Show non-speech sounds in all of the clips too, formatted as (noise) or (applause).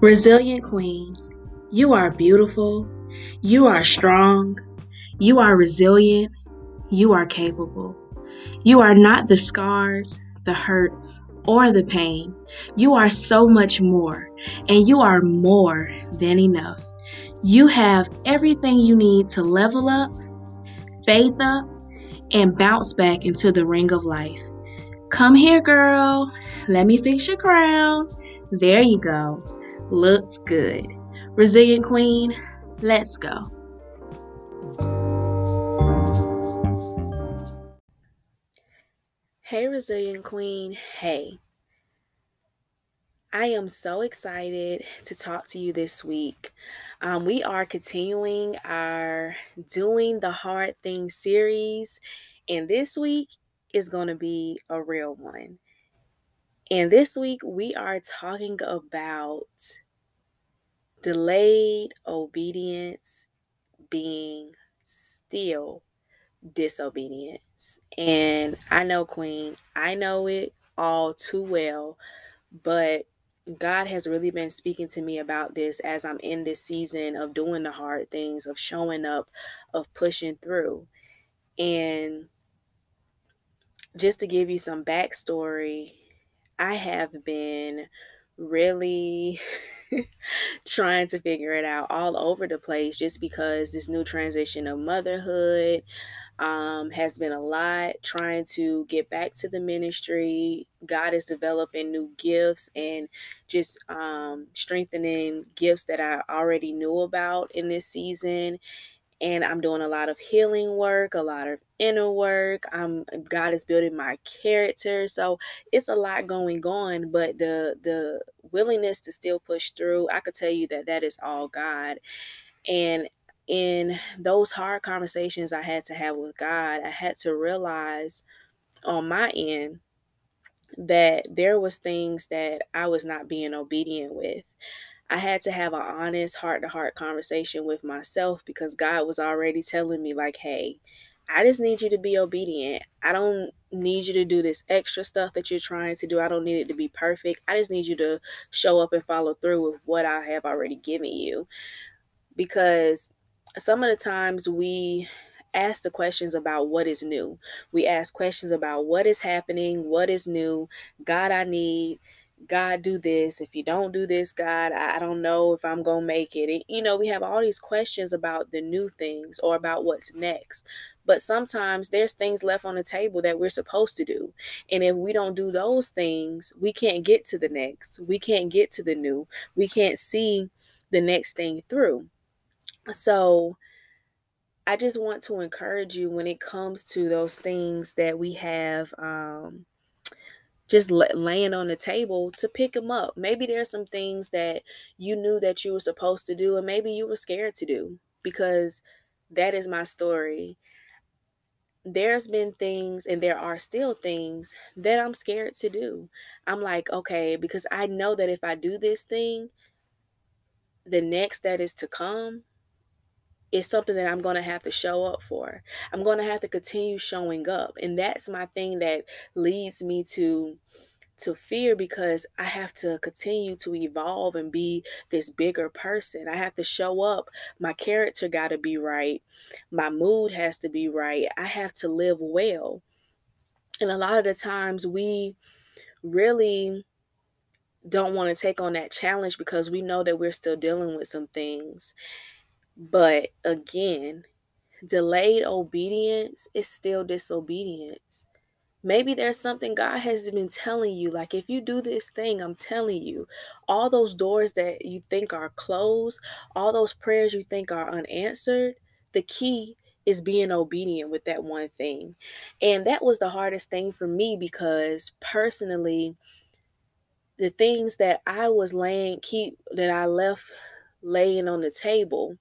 Resilient Queen, you are beautiful, you are strong, you are resilient, you are capable. You are not the scars, the hurt, or the pain. You are so much more, and you are more than enough. You have everything you need to level up, faith up, and bounce back into the ring of life. Come here, girl. Let me fix your crown. There you go. Looks good. Resilient Queen, let's go. Hey, Resilient Queen. Hey. I am so excited to talk to you this week. Um, we are continuing our Doing the Hard Thing series, and this week is going to be a real one. And this week we are talking about delayed obedience being still disobedience. And I know, Queen, I know it all too well, but God has really been speaking to me about this as I'm in this season of doing the hard things, of showing up, of pushing through. And just to give you some backstory, I have been really (laughs) trying to figure it out all over the place just because this new transition of motherhood um, has been a lot. Trying to get back to the ministry, God is developing new gifts and just um, strengthening gifts that I already knew about in this season and I'm doing a lot of healing work, a lot of inner work. I'm God is building my character. So it's a lot going on, but the the willingness to still push through, I could tell you that that is all God. And in those hard conversations I had to have with God, I had to realize on my end that there was things that I was not being obedient with. I had to have an honest heart to heart conversation with myself because God was already telling me, like, hey, I just need you to be obedient. I don't need you to do this extra stuff that you're trying to do. I don't need it to be perfect. I just need you to show up and follow through with what I have already given you. Because some of the times we ask the questions about what is new. We ask questions about what is happening, what is new, God, I need God, do this. If you don't do this, God, I don't know if I'm going to make it. You know, we have all these questions about the new things or about what's next. But sometimes there's things left on the table that we're supposed to do. And if we don't do those things, we can't get to the next. We can't get to the new. We can't see the next thing through. So, I just want to encourage you when it comes to those things that we have um, just laying on the table to pick them up. Maybe there's some things that you knew that you were supposed to do, and maybe you were scared to do because that is my story. There's been things, and there are still things that I'm scared to do. I'm like, okay, because I know that if I do this thing, the next that is to come is something that I'm going to have to show up for. I'm going to have to continue showing up. And that's my thing that leads me to to fear because I have to continue to evolve and be this bigger person. I have to show up. My character got to be right. My mood has to be right. I have to live well. And a lot of the times we really don't want to take on that challenge because we know that we're still dealing with some things. But again, delayed obedience is still disobedience. Maybe there's something God has been telling you. Like, if you do this thing, I'm telling you, all those doors that you think are closed, all those prayers you think are unanswered, the key is being obedient with that one thing. And that was the hardest thing for me because personally, the things that I was laying, keep that I left laying on the table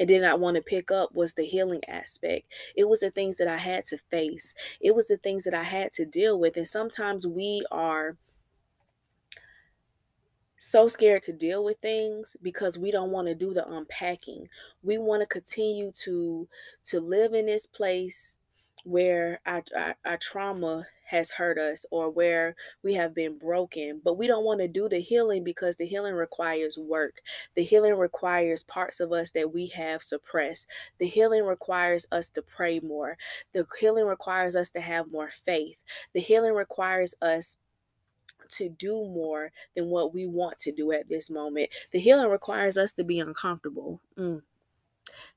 and did not want to pick up was the healing aspect. It was the things that I had to face, it was the things that I had to deal with. And sometimes we are so scared to deal with things because we don't want to do the unpacking. We want to continue to to live in this place where our, our, our, trauma has hurt us or where we have been broken but we don't want to do the healing because the healing requires work. The healing requires parts of us that we have suppressed. The healing requires us to pray more. The healing requires us to have more faith. The healing requires us to do more than what we want to do at this moment. The healing requires us to be uncomfortable. Mm.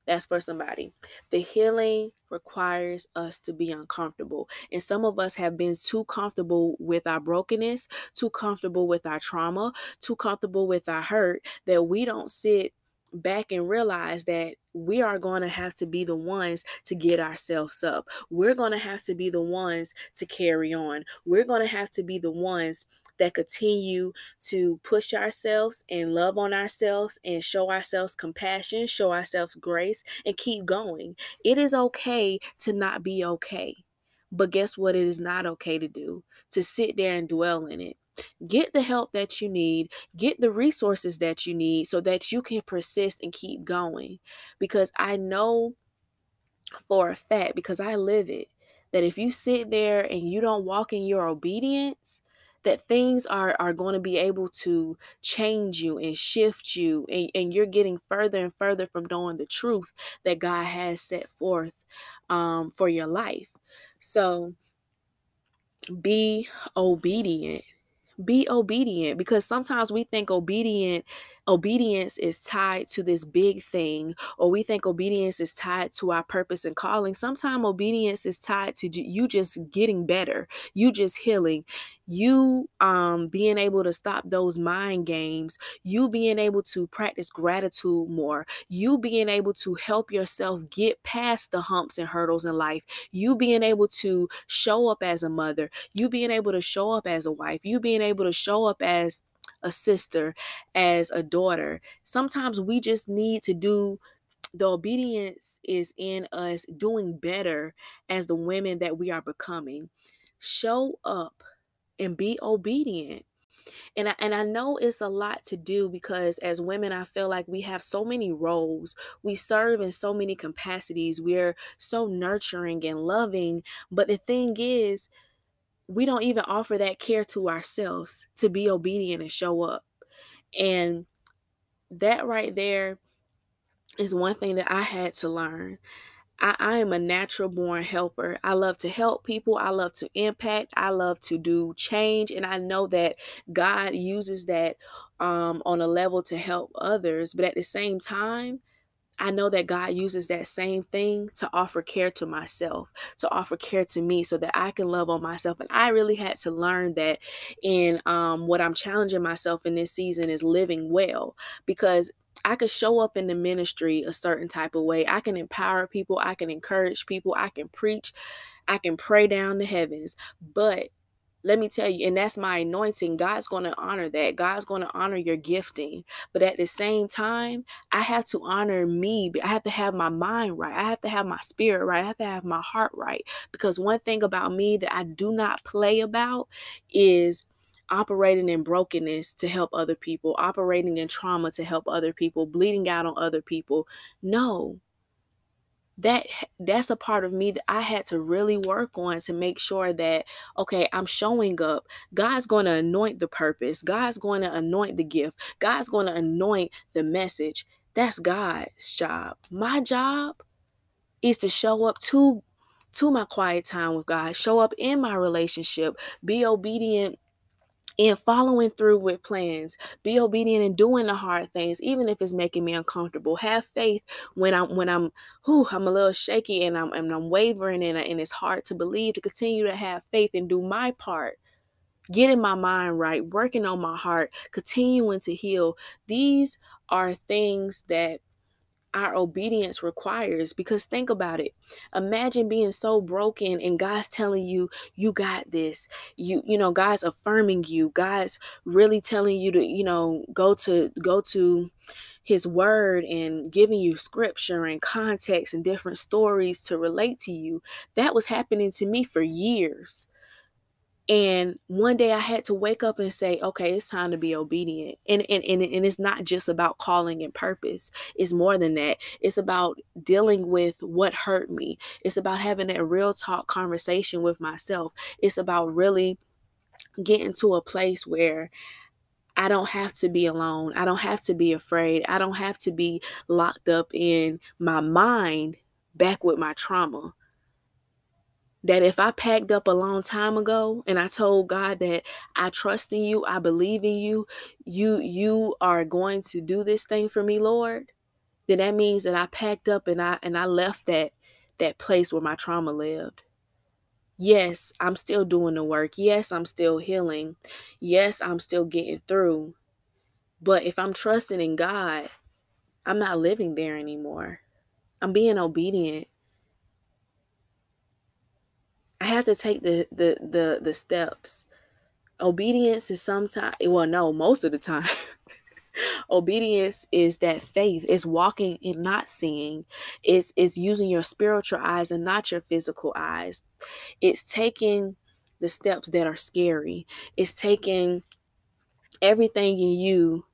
That's for somebody. The healing requires us to be uncomfortable. And some of us have been too comfortable with our brokenness, too comfortable with our trauma, too comfortable with our hurt that we don't sit back and realize that we are going to have to be the ones to get ourselves up. We're going to have to be the ones to carry on. We're going to have to be the ones that continue to push ourselves and love on ourselves and show ourselves compassion, show ourselves grace, and keep going. It is okay to not be okay. But guess what? It is not okay to do to sit there and dwell in it. Get the help that you need, get the resources that you need so that you can persist and keep going. Because I know for a fact, because I live it, that if you sit there and you don't walk in your obedience, that things are are going to be able to change you and shift you and, and you're getting further and further from knowing the truth that god has set forth um, for your life so be obedient be obedient because sometimes we think obedient obedience is tied to this big thing or we think obedience is tied to our purpose and calling. Sometimes obedience is tied to you just getting better you just healing you um being able to stop those mind games you being able to practice gratitude more you being able to help yourself get past the humps and hurdles in life you being able to show up as a mother you being able to show up as a wife you being able to show up as a sister, as a daughter. Sometimes we just need to do the obedience is in us doing better as the women that we are becoming. Show up and be obedient. And I, and I know it's a lot to do because as women, I feel like we have so many roles. We serve in so many capacities. We're so nurturing and loving. But the thing is, we don't even offer that care to ourselves to be obedient and show up. And that right there is one thing that I had to learn. I, I, am a natural born helper. I love to help people. I love to impact. I love to do change. And I know that God uses that um, on a level to help others. But at the same time, I know that God uses that same thing to offer care to myself, to offer care to me so that I can love on myself. And I really had to learn that in um, what I'm challenging myself in this season is living well because I could show up in the ministry a certain type of way. I can empower people, I can encourage people, I can preach, I can pray down the heavens. But let me tell you, and that's my anointing. God's going to honor that. God's going to honor your gifting. But at the same time, I have to honor me. I have to have my mind right. I have to have my spirit right. I have to have my heart right. Because one thing about me that I do not play about is operating in brokenness to help other people, operating in trauma to help other people, bleeding out on other people. No, that that's a part of me that I had to really work on to make sure that okay, I'm showing up. God's going to anoint the purpose. God's going to anoint the gift. God's going to anoint the message. That's God's job. My job is to show up to to my quiet time with God, show up in my relationship, be obedient and following through with plans. Be obedient and doing the hard things even if it's making me uncomfortable. Have faith when i'm when i'm whew, i'm a little shaky and i'm and i'm wavering and, and it's hard to believe to continue to have faith and do my part. Getting my mind right working on my heart continuing to heal. These are things that our obedience requires because think about it. Imagine being so broken and god's telling you you got this. You you know god's affirming you. God's really telling you to you know go to go to his word and giving you scripture and context and different stories to relate to you. That was happening to me for years And one day I had to wake up and say, okay, it's time to be obedient. And, and, and, and it's not just about calling and purpose, it's more than that. It's about dealing with what hurt me, it's about having that real talk conversation with myself. It's about really getting to a place where I don't have to be alone. I don't have to be afraid. I don't have to be locked up in my mind back with my trauma that if I packed up a long time ago and I told God that I trust in you, I believe in you, you you are going to do this thing for me, Lord, then that means that I packed up and I and I left that that place where my trauma lived. Yes, I'm still doing the work. Yes, I'm still healing. Yes, I'm still getting through. But if I'm trusting in God, I'm not living there anymore. I'm being obedient I have to take the the the the steps. Obedience is sometimes well no, most of the time. (laughs) obedience is that faith it's walking and not seeing it's it's using your spiritual eyes and not your physical eyes it's taking the steps that are scary it's taking everything in you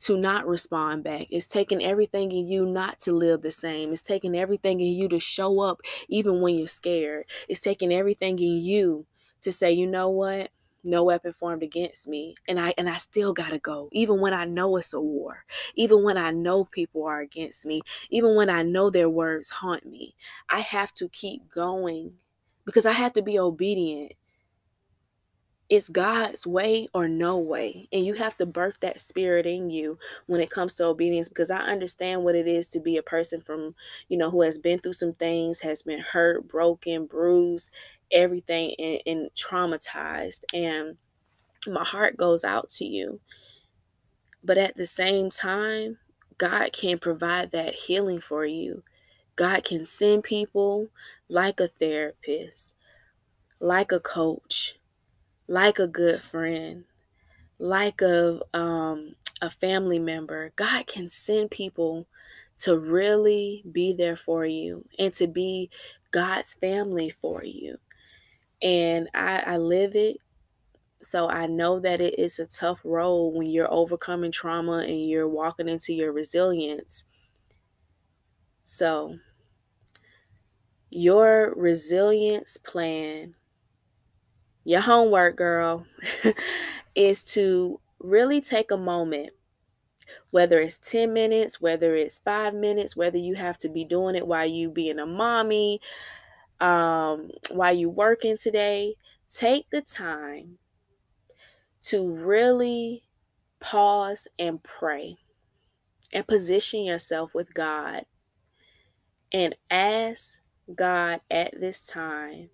to not respond back. It's taking everything in you not to live the same. It's taking everything in you to show up even when you're scared. It's taking everything in you to say, you know what? No weapon formed against me. And I and I still gotta go. Even when I know it's a war. Even when I know people are against me. Even when I know their words haunt me. I have to keep going because I have to be obedient it's God's way or no way. And you have to birth that spirit in you when it comes to obedience because I understand what it is to be a person from, you know, who has been through some things, has been hurt, broken, bruised, everything, and, and traumatized. And my heart goes out to you. But at the same time, God can provide that healing for you. God can send people like a therapist, like a coach, like a good friend, like a um, a family member. God can send people to really be there for you and to be God's family for you. And I, I live it. So I know that it is a tough road when you're overcoming trauma and you're walking into your resilience. So, your resilience plan your homework, girl, (laughs) is to really take a moment, whether it's 10 minutes, whether it's five minutes, whether you have to be doing it while you being a mommy, um, while you working today, take the time to really pause and pray and position yourself with God and ask God at this time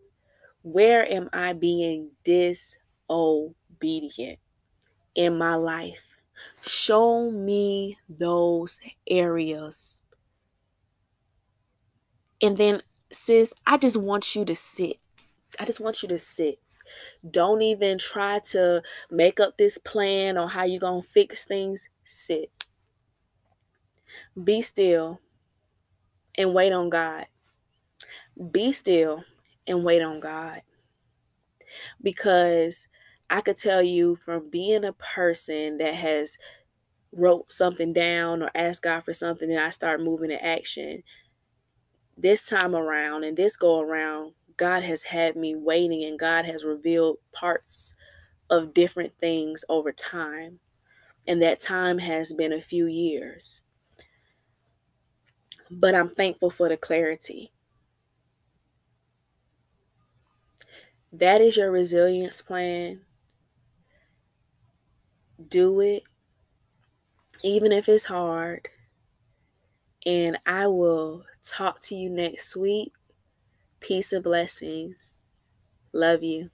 where am I being disobedient in my life? Show me those areas. And then, sis, I just want you to sit. I just want you to sit. Don't even try to make up this plan on how you're going to fix things. Sit. Be still and wait on God. Be still and wait on God. Because I could tell you from being a person that has wrote something down or asked God for something and I start moving in action, this time around and this go around, God has had me waiting and God has revealed parts of different things over time. And that time has been a few years. But I'm thankful for the clarity that is your resilience plan. Do it, even if it's hard. And I will talk to you next week. Peace and blessings. Love you.